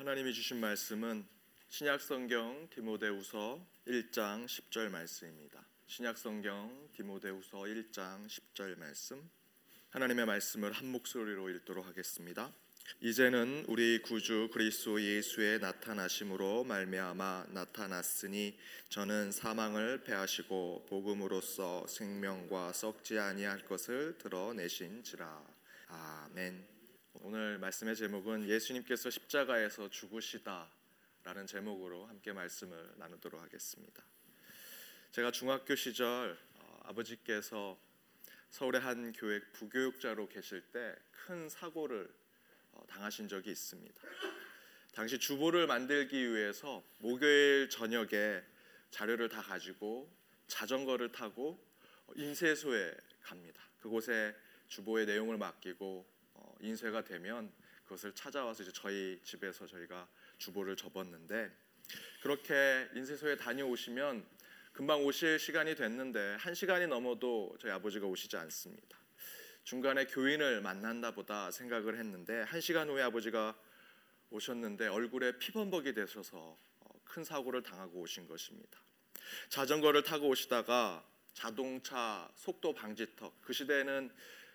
하나님이 주신 말씀은 신약 성경 디모데후서 1장 10절 말씀입니다. 신약 성경 디모데후서 1장 10절 말씀 하나님의 말씀을 한 목소리로 읽도록 하겠습니다. 이제는 우리 구주 그리스도 예수의 나타나심으로 말미암아 나타났으니 저는 사망을 패하시고 복음으로써 생명과 썩지 아니할 것을 드러내신지라. 아멘. 오늘 말씀의 제목은 예수님께서 십자가에서 죽으시다라는 제목으로 함께 말씀을 나누도록 하겠습니다. 제가 중학교 시절 어, 아버지께서 서울의 한 교회 부교육자로 계실 때 큰 사고를 어, 당하신 적이 있습니다. 당시 주보를 만들기 위해서 목요일 저녁에 자료를 다 가지고 자전거를 타고 인쇄소에 갑니다. 그곳에 주보의 내용을 맡기고 어, 인쇄가 되면 그것을 찾아와서 이제 저희 집에서 저희가 주보를 접었는데 그렇게 인쇄소에 다녀오시면 금방 오실 시간이 됐는데 한 시간이 넘어도 저희 아버지가 오시지 않습니다. 중간에 교인을 만난다 보다 생각을 했는데 한 시간 후에 아버지가 오셨는데 얼굴에 피범벅이 되셔서 어, 큰 사고를 당하고 오신 것입니다. 자전거를 타고 오시다가 자동차 속도 방지턱 그 시대에는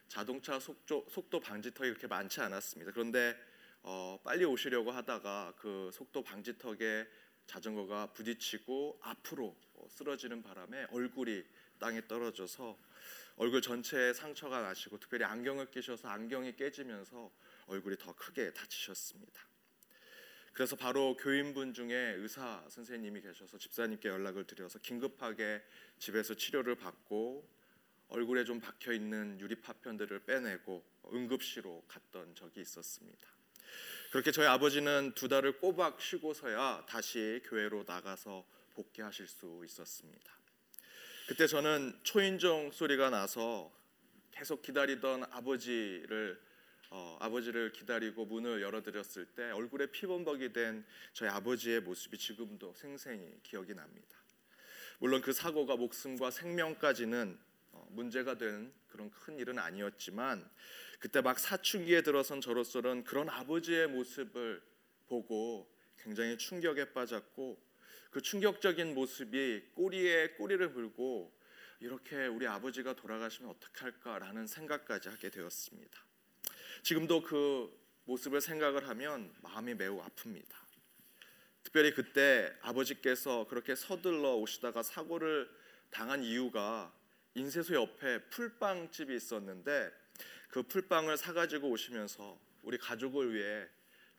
자동차 속도, 속도 방지턱이 그렇게 많지 않았습니다. 그런데 어, 빨리 오시려고 하다가 그 속도 방지턱에 자전거가 부딪히고 앞으로 어, 쓰러지는 바람에 얼굴이 땅에 떨어져서 얼굴 전체에 상처가 나시고 특별히 안경을 끼셔서 안경이 깨지면서 얼굴이 더 크게 다치셨습니다. 그래서 바로 교인분 중에 의사 선생님이 계셔서 집사님께 연락을 드려서 긴급하게 집에서 치료를 받고 얼굴에 좀 박혀 있는 유리 파편들을 빼내고 응급실로 갔던 적이 있었습니다. 그렇게 저희 아버지는 두 달을 꼬박 쉬고서야 다시 교회로 나가서 복귀하실 수 있었습니다. 그때 저는 초인종 소리가 나서 계속 기다리던 아버지를 어, 아버지를 기다리고 문을 열어드렸을 때 얼굴에 피범벅이 된 저희 아버지의 모습이 지금도 생생히 기억이 납니다. 물론 그 사고가 목숨과 생명까지는 어, 문제가 된 그런 큰 일은 아니었지만 그때 막 사춘기에 들어선 저로서는 그런 아버지의 모습을 보고 굉장히 충격에 빠졌고 그 충격적인 모습이 꼬리에 꼬리를 물고 이렇게 우리 아버지가 돌아가시면 어떡할까라는 생각까지 하게 되었습니다. 지금도 그 모습을 생각을 하면 마음이 매우 아픕니다. 특별히 그때 아버지께서 그렇게 서둘러 오시다가 사고를 당한 이유가 인쇄소 옆에 풀빵집이 있었는데 그 풀빵을 사가지고 오시면서 우리 가족을 위해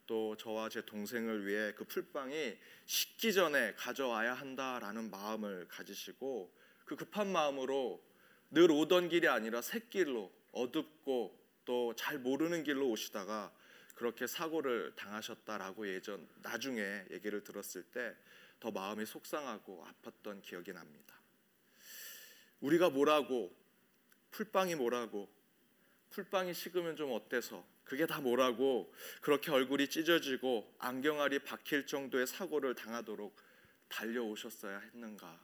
또 저와 제 동생을 위해 그 풀빵이 식기 전에 가져와야 한다라는 마음을 가지시고 그 급한 마음으로 늘 오던 길이 아니라 샛길로 어둡고 또 잘 모르는 길로 오시다가 그렇게 사고를 당하셨다라고 예전 나중에 얘기를 들었을 때 더 마음이 속상하고 아팠던 기억이 납니다. 우리가 뭐라고 풀빵이 뭐라고 풀빵이 식으면 좀 어때서 그게 다 뭐라고 그렇게 얼굴이 찢어지고 안경알이 박힐 정도의 사고를 당하도록 달려오셨어야 했는가?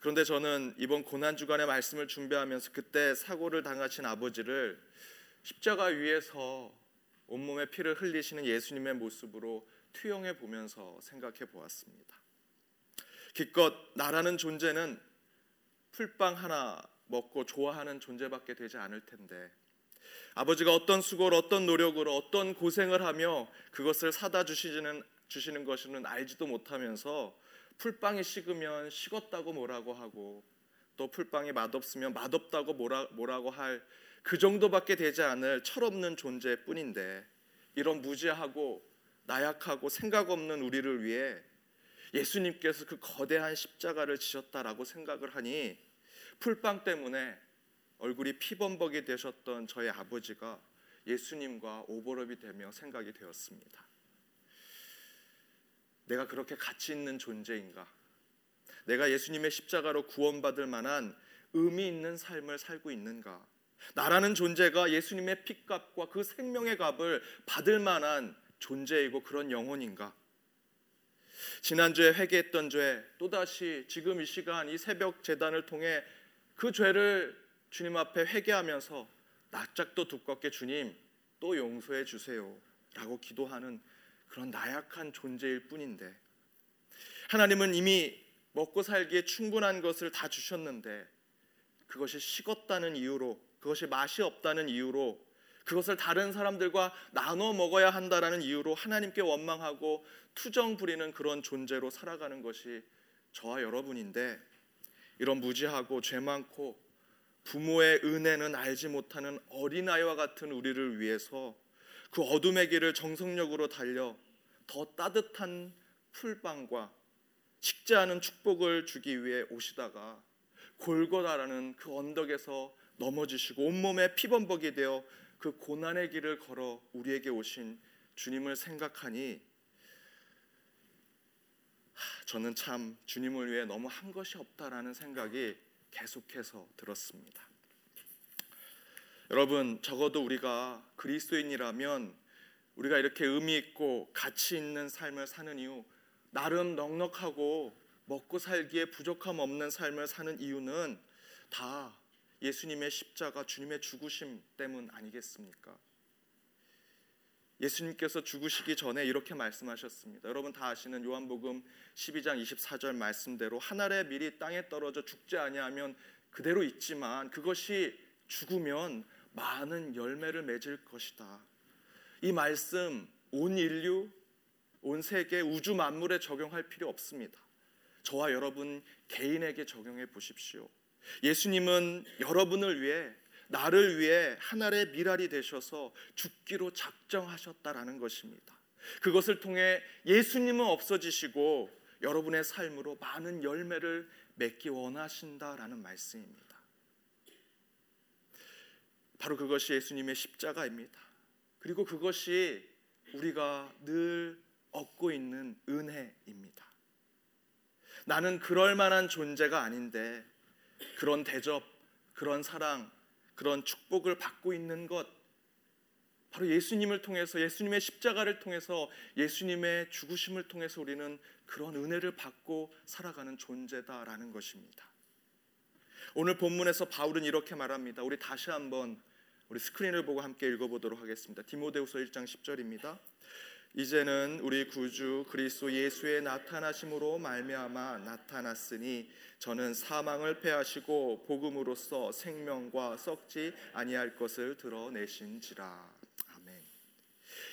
그런데 저는 이번 고난 주간의 말씀을 준비하면서 그때 사고를 당하신 아버지를 십자가 위에서 온몸에 피를 흘리시는 예수님의 모습으로 투영해 보면서 생각해 보았습니다. 기껏 나라는 존재는 풀빵 하나 먹고 좋아하는 존재밖에 되지 않을 텐데. 아버지가 어떤 수고를 어떤 노력으로 어떤 고생을 하며 그것을 사다 주시는 주시는 것은 알지도 못하면서 풀빵이 식으면 식었다고 뭐라고 하고 또 풀빵이 맛없으면 맛없다고 뭐라, 뭐라고 할 그 정도밖에 되지 않을 철없는 존재뿐인데 이런 무지하고 나약하고 생각 없는 우리를 위해 예수님께서 그 거대한 십자가를 지셨다라고 생각을 하니 풀빵 때문에 얼굴이 피범벅이 되셨던 저희 아버지가 예수님과 오버랩이 되며 생각이 되었습니다. 내가 그렇게 가치 있는 존재인가? 내가 예수님의 십자가로 구원받을 만한 의미 있는 삶을 살고 있는가? 나라는 존재가 예수님의 피값과 그 생명의 값을 받을 만한 존재이고 그런 영혼인가? 지난주에 회개했던 죄, 또다시 지금 이 시간 이 새벽 재단을 통해 그 죄를 주님 앞에 회개하면서 낯짝도 두껍게 주님 또 용서해 주세요 라고 기도하는 그런 나약한 존재일 뿐인데 하나님은 이미 먹고 살기에 충분한 것을 다 주셨는데 그것이 식었다는 이유로 그것이 맛이 없다는 이유로 그것을 다른 사람들과 나눠 먹어야 한다라는 이유로 하나님께 원망하고 투정 부리는 그런 존재로 살아가는 것이 저와 여러분인데 이런 무지하고 죄 많고 부모의 은혜는 알지 못하는 어린아이와 같은 우리를 위해서 그 어둠의 길을 정성력으로 달려 더 따뜻한 풀빵과 식지 않은 축복을 주기 위해 오시다가 골고다라는 그 언덕에서 넘어지시고 온몸에 피범벅이 되어 그 고난의 길을 걸어 우리에게 오신 주님을 생각하니 저는 참 주님을 위해 너무 한 것이 없다라는 생각이 계속해서 들었습니다. 여러분 적어도 우리가 그리스도인이라면 우리가 이렇게 의미 있고 가치 있는 삶을 사는 이유 나름 넉넉하고 먹고 살기에 부족함 없는 삶을 사는 이유는 다 예수님의 십자가 주님의 죽으심 때문 아니겠습니까? 예수님께서 죽으시기 전에 이렇게 말씀하셨습니다. 여러분 다 아시는 요한복음 12장 24절 말씀대로 한 알의 밀이 땅에 떨어져 죽지 아니하면 그대로 있지만 그것이 죽으면 많은 열매를 맺을 것이다. 이 말씀 온 인류, 온 세계 우주 만물에 적용할 필요 없습니다. 저와 여러분 개인에게 적용해 보십시오. 예수님은 여러분을 위해 나를 위해 하늘의 미랄이 되셔서 죽기로 작정하셨다라는 것입니다. 그것을 통해 예수님은 없어지시고 여러분의 삶으로 많은 열매를 맺기 원하신다라는 말씀입니다. 바로 그것이 예수님의 십자가입니다. 그리고 그것이 우리가 늘 얻고 있는 은혜입니다. 나는 그럴 만한 존재가 아닌데 그런 대접, 그런 사랑, 그런 축복을 받고 있는 것 바로 예수님을 통해서 예수님의 십자가를 통해서 예수님의 죽으심을 통해서 우리는 그런 은혜를 받고 살아가는 존재다라는 것입니다. 오늘 본문에서 바울은 이렇게 말합니다. 우리 다시 한번 우리 스크린을 보고 함께 읽어보도록 하겠습니다. 디모데후서 1장 10절입니다. 이제는 우리 구주 그리스도 예수의 나타나심으로 말미암아 나타났으니 저는 사망을 패하시고 복음으로써 생명과 썩지 아니할 것을 드러내신지라. 아멘.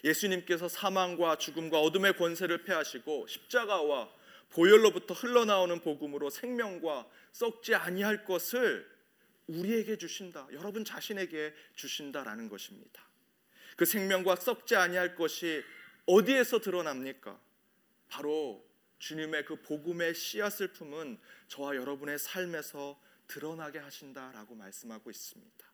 예수님께서 사망과 죽음과 어둠의 권세를 패하시고 십자가와 보혈로부터 흘러나오는 복음으로 생명과 썩지 아니할 것을 우리에게 주신다. 여러분 자신에게 주신다라는 것입니다. 그 생명과 썩지 아니할 것이 어디에서 드러납니까? 바로 주님의 그 복음의 씨앗을 품은 저와 여러분의 삶에서 드러나게 하신다라고 말씀하고 있습니다.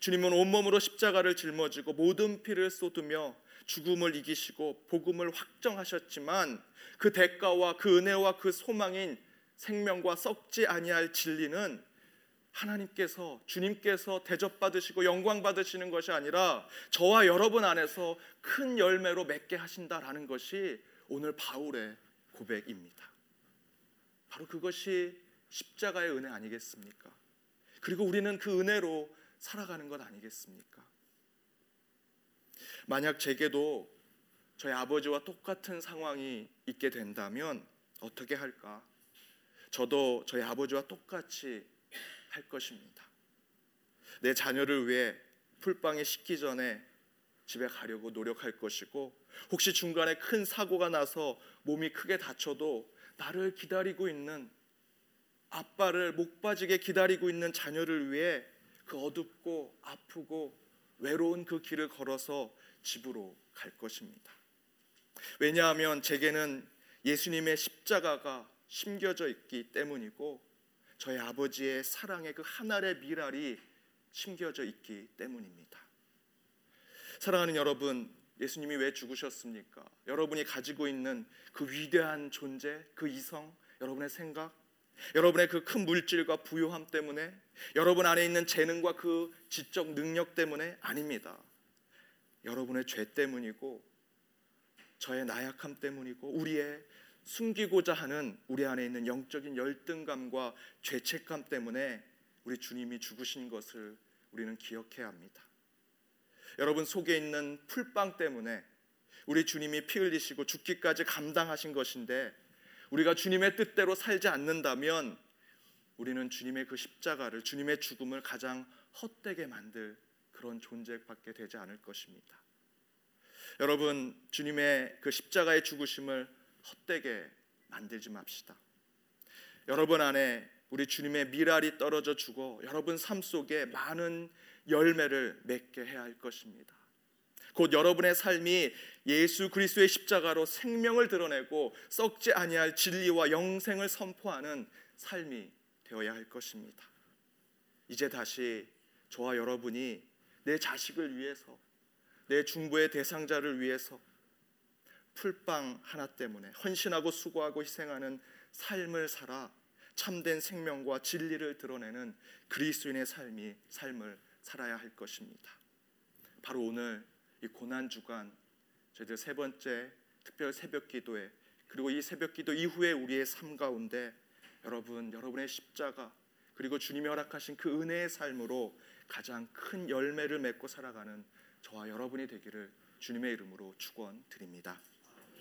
주님은 온몸으로 십자가를 짊어지고 모든 피를 쏟으며 죽음을 이기시고 복음을 확정하셨지만 그 대가와 그 은혜와 그 소망인 생명과 썩지 아니할 진리는 하나님께서 주님께서 대접받으시고 영광 받으시는 것이 아니라 저와 여러분 안에서 큰 열매로 맺게 하신다라는 것이 오늘 바울의 고백입니다. 바로 그것이 십자가의 은혜 아니겠습니까? 그리고 우리는 그 은혜로 살아가는 것 아니겠습니까? 만약 제게도 저희 아버지와 똑같은 상황이 있게 된다면 어떻게 할까? 저도 저희 아버지와 똑같이 할 것입니다. 내 자녀를 위해 풀빵에 식기 전에 집에 가려고 노력할 것이고 혹시 중간에 큰 사고가 나서 몸이 크게 다쳐도 나를 기다리고 있는 아빠를 목 빠지게 기다리고 있는 자녀를 위해 그 어둡고 아프고 외로운 그 길을 걸어서 집으로 갈 것입니다. 왜냐하면 제게는 예수님의 십자가가 심겨져 있기 때문이고 저희 아버지의 사랑의 그 하늘의 미랄이 심겨져 있기 때문입니다. 사랑하는 여러분, 예수님이 왜 죽으셨습니까? 여러분이 가지고 있는 그 위대한 존재, 그 이성, 여러분의 생각, 여러분의 그 큰 물질과 부유함 때문에, 여러분 안에 있는 재능과 그 지적 능력 때문에 아닙니다. 여러분의 죄 때문이고, 저의 나약함 때문이고, 우리의 숨기고자 하는 우리 안에 있는 영적인 열등감과 죄책감 때문에 우리 주님이 죽으신 것을 우리는 기억해야 합니다. 여러분 속에 있는 풀빵 때문에 우리 주님이 피 흘리시고 죽기까지 감당하신 것인데 우리가 주님의 뜻대로 살지 않는다면 우리는 주님의 그 십자가를 주님의 죽음을 가장 헛되게 만들 그런 존재밖에 되지 않을 것입니다. 여러분 주님의 그 십자가의 죽으심을 헛되게 만들지 맙시다. 여러분 안에 우리 주님의 미랄이 떨어져 주고 여러분 삶 속에 많은 열매를 맺게 해야 할 것입니다. 곧 여러분의 삶이 예수 그리스도의 십자가로 생명을 드러내고 썩지 아니할 진리와 영생을 선포하는 삶이 되어야 할 것입니다. 이제 다시 저와 여러분이 내 자식을 위해서 내 중보의 대상자를 위해서 풀빵 하나 때문에 헌신하고 수고하고 희생하는 삶을 살아 참된 생명과 진리를 드러내는 그리스도인의 삶이 삶을 살아야 할 것입니다. 바로 오늘 이 고난 주간 저희들 세 번째 특별 새벽 기도에 그리고 이 새벽 기도 이후에 우리의 삶 가운데 여러분 여러분의 십자가 그리고 주님이 허락하신 그 은혜의 삶으로 가장 큰 열매를 맺고 살아가는 저와 여러분이 되기를 주님의 이름으로 축원드립니다.